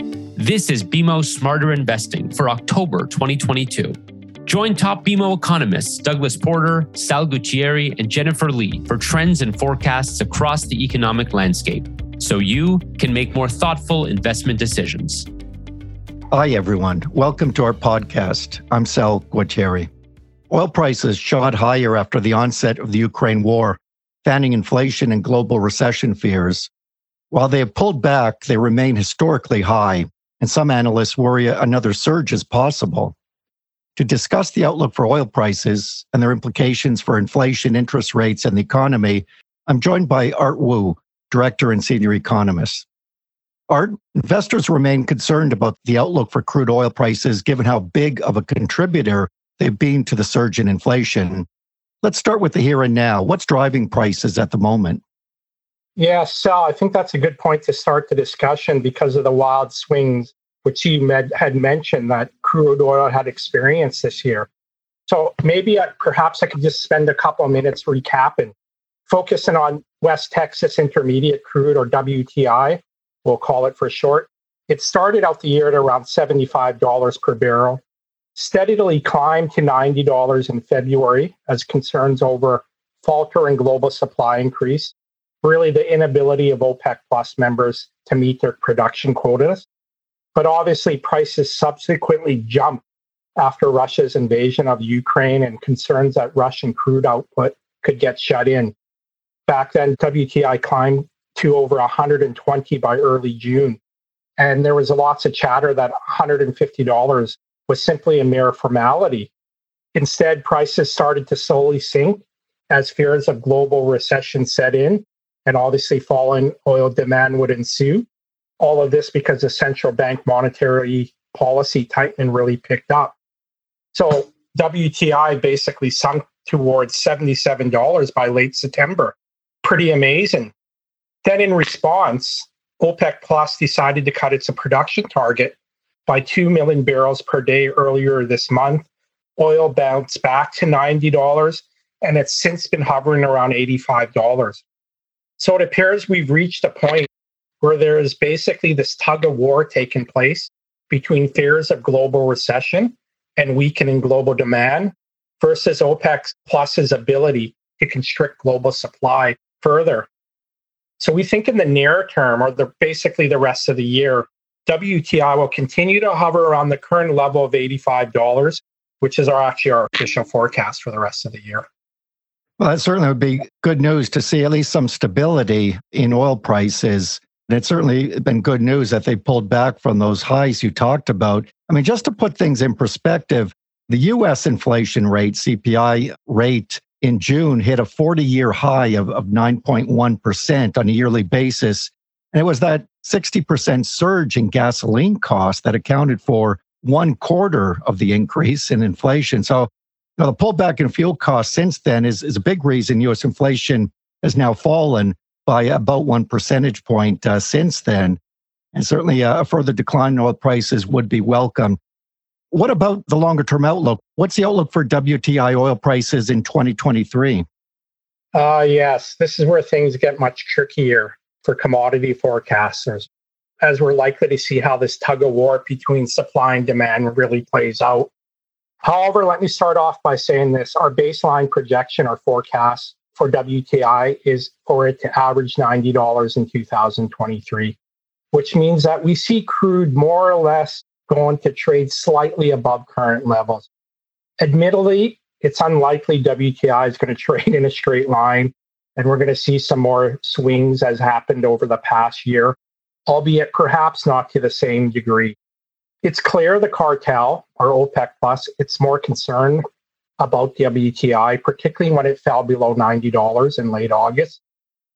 This is BMO Smarter Investing for October 2022. Join top BMO economists Douglas Porter, Sal Guatieri, and Jennifer Lee for trends and forecasts across the economic landscape so you can make more thoughtful investment decisions. Hi, everyone. Welcome to our podcast. I'm Sal Guatieri. Oil prices shot higher after the onset of the Ukraine war, fanning inflation and global recession fears. While they have pulled back, they remain historically high, and some analysts worry another surge is possible. To discuss the outlook for oil prices and their implications for inflation, interest rates, and the economy, I'm joined by Art Woo, Director and Senior Economist. Art, investors remain concerned about the outlook for crude oil prices given how big of a contributor they've been to the surge in inflation. Let's start with the here and now. What's driving prices at the moment? Yeah, so I think that's a good point to start the discussion because of the wild swings which you med- had mentioned that crude oil had experienced this year. So maybe I, perhaps I could just spend a couple of minutes recapping, focusing on West Texas Intermediate Crude or WTI, we'll call it for short. It started out the year at around $75 per barrel, steadily climbed to $90 in February as concerns over faltering global supply increase, really the inability of OPEC plus members to meet their production quotas. But obviously, prices subsequently jumped after Russia's invasion of Ukraine and concerns that Russian crude output could get shut in. Back then, WTI climbed to over 120 by early June. And there was lots of chatter that $150 was simply a mere formality. Instead, prices started to slowly sink as fears of global recession set in, and obviously falling oil demand would ensue. All of this because the central bank monetary policy tightening really picked up. So WTI basically sunk towards $77 by late September pretty amazing. Then, in response, OPEC Plus decided to cut its production target by 2 million barrels per day earlier this month. Oil bounced back to $90, and it's since been hovering around $85. So it appears we've reached a point where there is basically this tug of war taking place between fears of global recession and weakening global demand versus OPEC Plus's ability to constrict global supply further. So we think in the near term, or the, basically the rest of the year, WTI will continue to hover around the current level of $85, which is our actually our official forecast for the rest of the year. Well, that certainly would be good news to see at least some stability in oil prices. And it's certainly been good news that they pulled back from those highs you talked about. I mean, just to put things in perspective, the US inflation rate, CPI rate, in June hit a 40 year high of, of 9.1% on a yearly basis. And it was that 60% surge in gasoline costs that accounted for one quarter of the increase in inflation. So know, the pullback in fuel costs since then is, is a big reason US inflation has now fallen by about one percentage point uh, since then. And certainly uh, a further decline in oil prices would be welcome. What about the longer term outlook? What's the outlook for WTI oil prices in 2023? Uh, yes, this is where things get much trickier for commodity forecasters, as we're likely to see how this tug of war between supply and demand really plays out. However, let me start off by saying this our baseline projection or forecast for WTI is for it to average $90 in 2023, which means that we see crude more or less going to trade slightly above current levels. Admittedly, it's unlikely WTI is going to trade in a straight line, and we're going to see some more swings as happened over the past year, albeit perhaps not to the same degree. It's clear the cartel or OPEC Plus, it's more concerned about the WTI, particularly when it fell below $90 in late August,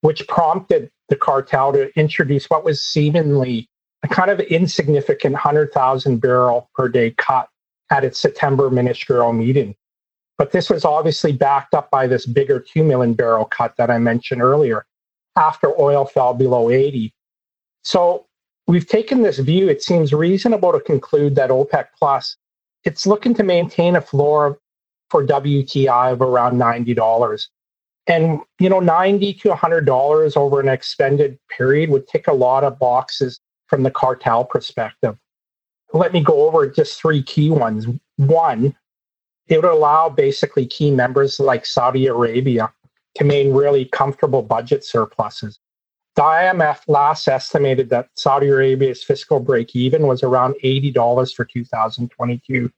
which prompted the cartel to introduce what was seemingly a kind of insignificant 100,000 barrel per day cut at its September ministerial meeting. But this was obviously backed up by this bigger 2 million barrel cut that I mentioned earlier after oil fell below 80. So we've taken this view. It seems reasonable to conclude that OPEC Plus, it's looking to maintain a floor for WTI of around $90. And, you know, 90 to $100 over an extended period would tick a lot of boxes from the cartel perspective. Let me go over just three key ones. One, it would allow basically key members like Saudi Arabia to maintain really comfortable budget surpluses. The IMF last estimated that Saudi Arabia's fiscal break even was around $80 for 2022.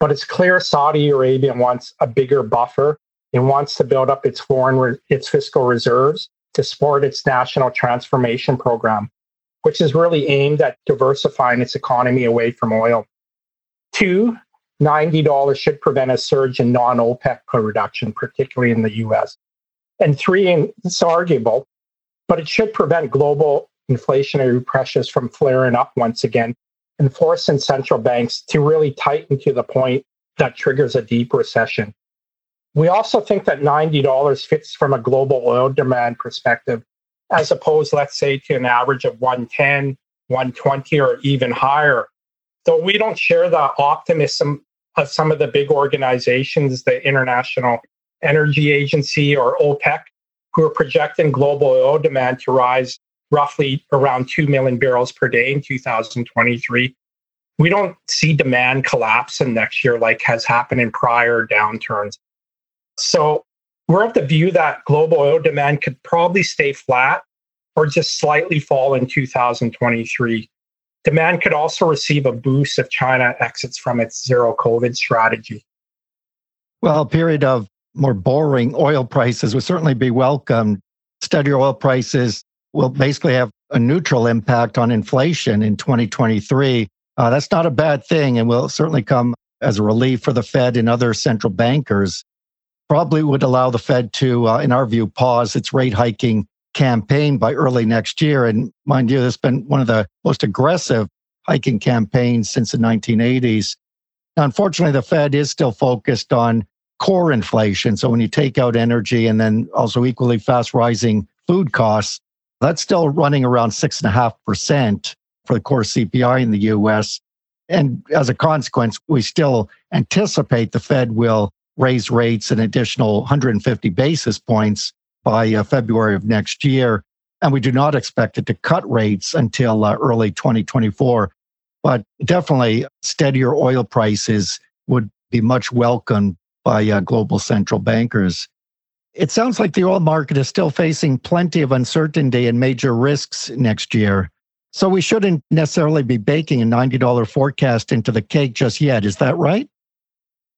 But it's clear Saudi Arabia wants a bigger buffer. It wants to build up its foreign re- its fiscal reserves to support its national transformation program, which is really aimed at diversifying its economy away from oil. Two, $90 should prevent a surge in non OPEC production, particularly in the US. And three, and it's arguable, but it should prevent global inflationary pressures from flaring up once again and forcing central banks to really tighten to the point that triggers a deep recession. We also think that $90 fits from a global oil demand perspective, as opposed, let's say, to an average of 110, 120, or even higher. Though we don't share the optimism of some of the big organizations, the International Energy Agency or OPEC, who are projecting global oil demand to rise roughly around 2 million barrels per day in 2023. We don't see demand collapsing next year like has happened in prior downturns. So we're of the view that global oil demand could probably stay flat or just slightly fall in 2023. Demand could also receive a boost if China exits from its zero COVID strategy. Well, a period of more boring oil prices would certainly be welcomed. Steadier oil prices will basically have a neutral impact on inflation in 2023. Uh, that's not a bad thing and will certainly come as a relief for the Fed and other central bankers. Probably would allow the Fed to, uh, in our view, pause its rate hiking campaign by early next year. And mind you, this has been one of the most aggressive hiking campaigns since the 1980s. Now, unfortunately, the Fed is still focused on core inflation. So when you take out energy and then also equally fast rising food costs, that's still running around six and a half percent for the core CPI in the US. And as a consequence, we still anticipate the Fed will raise rates an additional 150 basis points by uh, February of next year. And we do not expect it to cut rates until uh, early 2024. But definitely steadier oil prices would be much welcomed by uh, global central bankers. It sounds like the oil market is still facing plenty of uncertainty and major risks next year. So we shouldn't necessarily be baking a $90 forecast into the cake just yet. Is that right?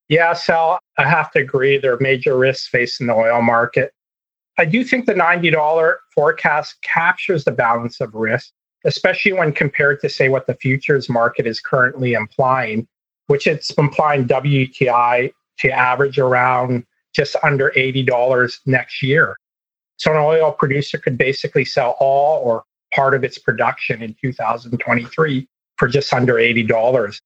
Yeah, Sal, I have to agree. There are major risks facing the oil market. I do think the $90 forecast captures the balance of risk, especially when compared to, say, what the futures market is currently implying, which it's implying WTI to average around just under $80 next year. So an oil producer could basically sell all or part of its production in 2023 for just under $80.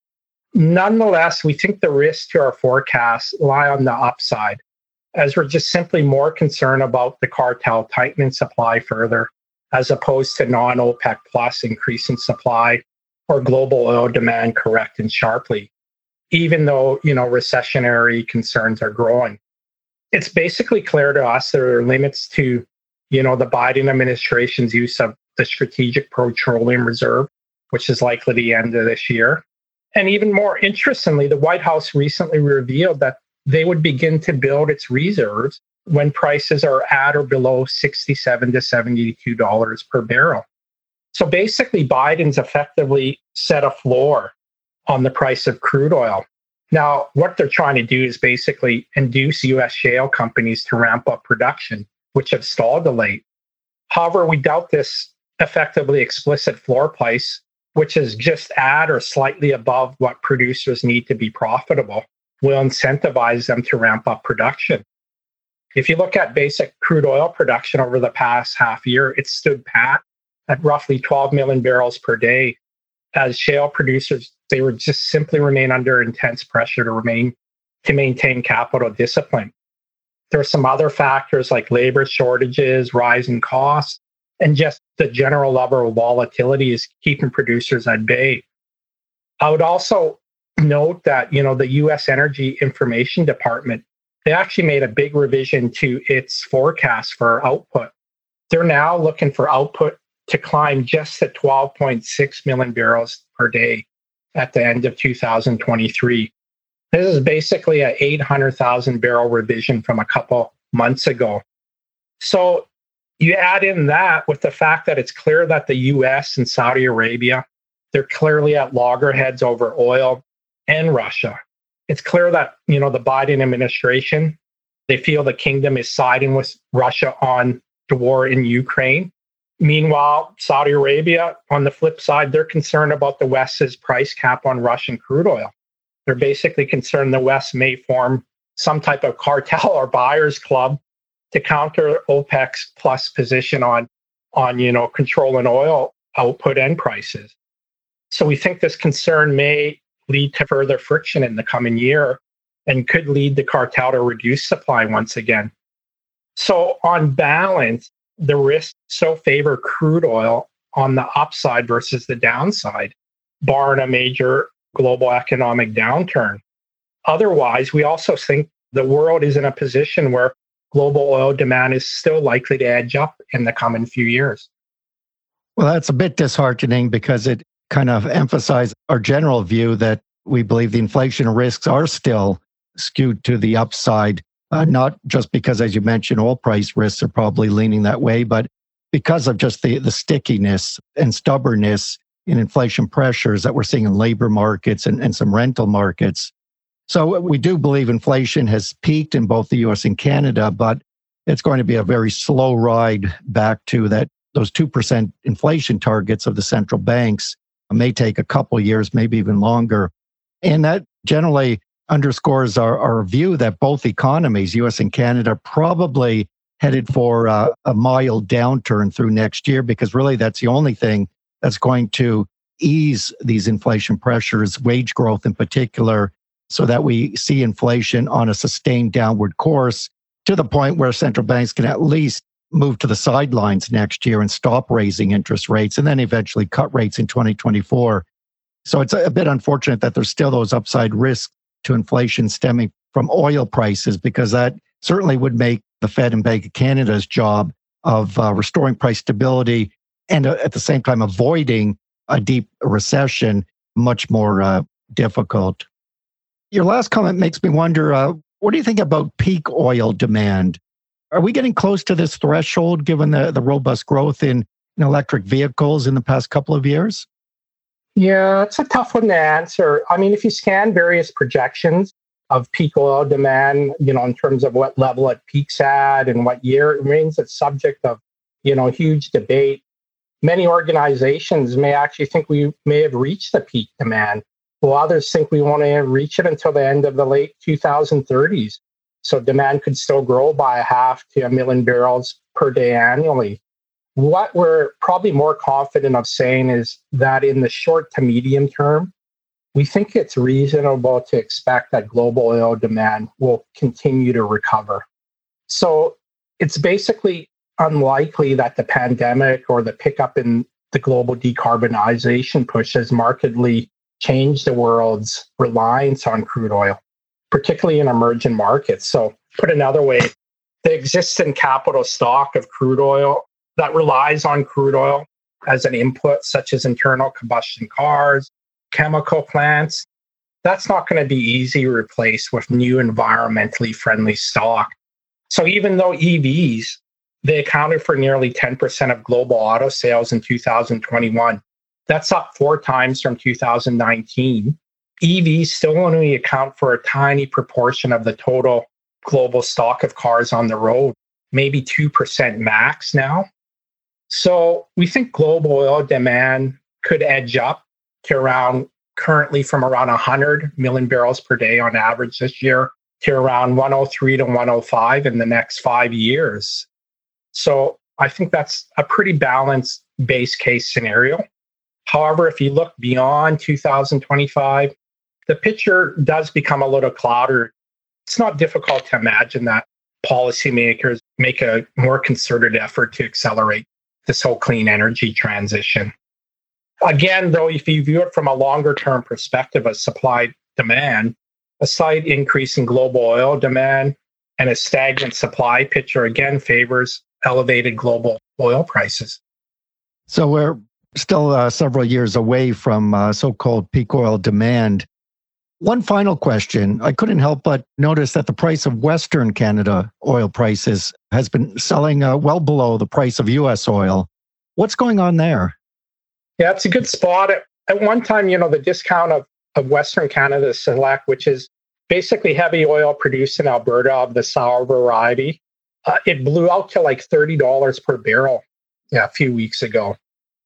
Nonetheless, we think the risks to our forecasts lie on the upside, as we're just simply more concerned about the cartel tightening supply further, as opposed to non OPEC plus increasing supply or global oil demand correcting sharply even though, you know, recessionary concerns are growing. It's basically clear to us there are limits to, you know, the Biden administration's use of the Strategic Petroleum Reserve, which is likely the end of this year. And even more interestingly, the White House recently revealed that they would begin to build its reserves when prices are at or below 67 to 72 dollars per barrel. So basically Biden's effectively set a floor on the price of crude oil. Now, what they're trying to do is basically induce US shale companies to ramp up production, which have stalled of late. However, we doubt this effectively explicit floor price, which is just at or slightly above what producers need to be profitable, will incentivize them to ramp up production. If you look at basic crude oil production over the past half year, it stood pat at roughly 12 million barrels per day as shale producers they would just simply remain under intense pressure to remain to maintain capital discipline. There are some other factors like labor shortages, rising costs, and just the general level of volatility is keeping producers at bay. I would also note that you know the U.S. Energy Information Department they actually made a big revision to its forecast for output. They're now looking for output to climb just to 12.6 million barrels per day at the end of 2023. This is basically a 800,000 barrel revision from a couple months ago. So you add in that with the fact that it's clear that the US and Saudi Arabia, they're clearly at loggerheads over oil and Russia. It's clear that, you know, the Biden administration, they feel the kingdom is siding with Russia on the war in Ukraine. Meanwhile, Saudi Arabia, on the flip side, they're concerned about the West's price cap on Russian crude oil. They're basically concerned the West may form some type of cartel or buyers club to counter OPEC's plus position on, on you know, controlling oil output and prices. So we think this concern may lead to further friction in the coming year and could lead the cartel to reduce supply once again. So on balance, the risks so favor crude oil on the upside versus the downside, barring a major global economic downturn. Otherwise, we also think the world is in a position where global oil demand is still likely to edge up in the coming few years. Well, that's a bit disheartening because it kind of emphasizes our general view that we believe the inflation risks are still skewed to the upside, uh, not just because, as you mentioned, oil price risks are probably leaning that way, but because of just the, the stickiness and stubbornness in inflation pressures that we're seeing in labor markets and, and some rental markets. So we do believe inflation has peaked in both the US and Canada, but it's going to be a very slow ride back to that those 2% inflation targets of the central banks may take a couple years, maybe even longer. And that generally underscores our, our view that both economies, US and Canada, probably headed for a, a mild downturn through next year, because really that's the only thing that's going to ease these inflation pressures, wage growth in particular, so that we see inflation on a sustained downward course to the point where central banks can at least move to the sidelines next year and stop raising interest rates and then eventually cut rates in 2024. So it's a bit unfortunate that there's still those upside risks to inflation stemming from oil prices because that certainly would make the Fed and Bank of Canada's job of uh, restoring price stability and uh, at the same time avoiding a deep recession much more uh, difficult. Your last comment makes me wonder uh, what do you think about peak oil demand? Are we getting close to this threshold given the, the robust growth in, in electric vehicles in the past couple of years? Yeah, it's a tough one to answer. I mean, if you scan various projections of peak oil demand, you know, in terms of what level it peaks at and what year, it remains a subject of, you know, huge debate. Many organizations may actually think we may have reached the peak demand, while others think we want to reach it until the end of the late 2030s. So demand could still grow by a half to a million barrels per day annually. What we're probably more confident of saying is that in the short to medium term, we think it's reasonable to expect that global oil demand will continue to recover. So it's basically unlikely that the pandemic or the pickup in the global decarbonization push has markedly changed the world's reliance on crude oil, particularly in emerging markets. So, put another way, the existing capital stock of crude oil that relies on crude oil as an input, such as internal combustion cars, chemical plants, that's not going to be easy to replace with new environmentally friendly stock. So even though EVs, they accounted for nearly 10% of global auto sales in 2021, that's up four times from 2019. EVs still only account for a tiny proportion of the total global stock of cars on the road, maybe 2% max now. So we think global oil demand could edge up to around currently from around 100 million barrels per day on average this year to around 103 to 105 in the next five years. So I think that's a pretty balanced base case scenario. However, if you look beyond 2025, the picture does become a little cloudier. It's not difficult to imagine that policymakers make a more concerted effort to accelerate this whole clean energy transition. Again, though, if you view it from a longer term perspective of supply demand, a slight increase in global oil demand and a stagnant supply picture again favors elevated global oil prices. So we're still uh, several years away from uh, so called peak oil demand. One final question. I couldn't help but notice that the price of Western Canada oil prices has been selling uh, well below the price of US oil. What's going on there? Yeah, it's a good spot. At, one time, you know, the discount of, of Western Canada Select, which is basically heavy oil produced in Alberta of the sour variety, uh, it blew out to like $30 per barrel yeah, a few weeks ago.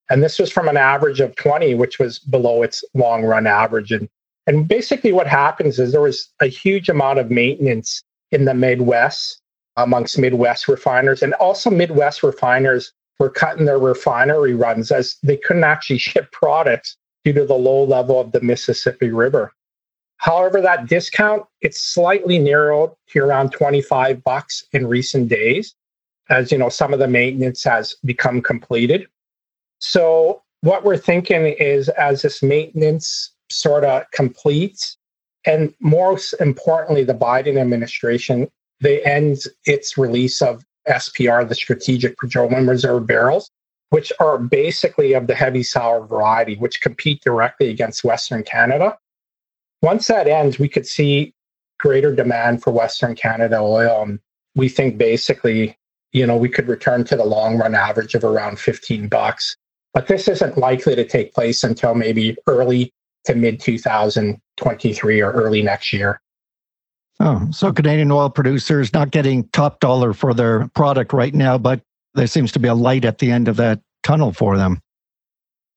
And this was from an average of 20, which was below its long run average. And and basically, what happens is there was a huge amount of maintenance in the Midwest amongst Midwest refiners, and also Midwest refiners were cutting their refinery runs as they couldn't actually ship products due to the low level of the Mississippi River. However, that discount it's slightly narrowed to around 25 bucks in recent days, as you know, some of the maintenance has become completed. So what we're thinking is as this maintenance sort of completes. And most importantly, the Biden administration, they end its release of SPR, the Strategic Petroleum Reserve barrels, which are basically of the heavy sour variety, which compete directly against Western Canada. Once that ends, we could see greater demand for Western Canada oil. And we think basically, you know, we could return to the long run average of around 15 bucks. But this isn't likely to take place until maybe early to mid 2023 or early next year. Oh, so Canadian oil producers not getting top dollar for their product right now, but there seems to be a light at the end of that tunnel for them.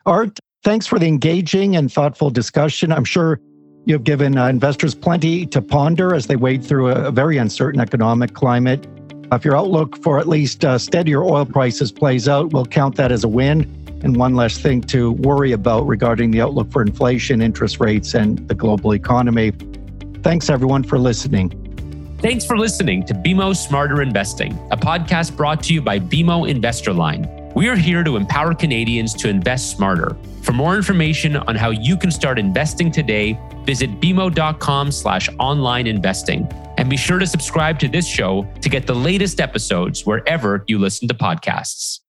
Art, thanks for the engaging and thoughtful discussion. I'm sure you've given uh, investors plenty to ponder as they wade through a, a very uncertain economic climate. If your outlook for at least uh, steadier oil prices plays out, we'll count that as a win and one less thing to worry about regarding the outlook for inflation, interest rates, and the global economy. Thanks, everyone, for listening. Thanks for listening to BMO Smarter Investing, a podcast brought to you by BMO Investor Line. We are here to empower Canadians to invest smarter. For more information on how you can start investing today, visit bmo.com slash online investing. And be sure to subscribe to this show to get the latest episodes wherever you listen to podcasts.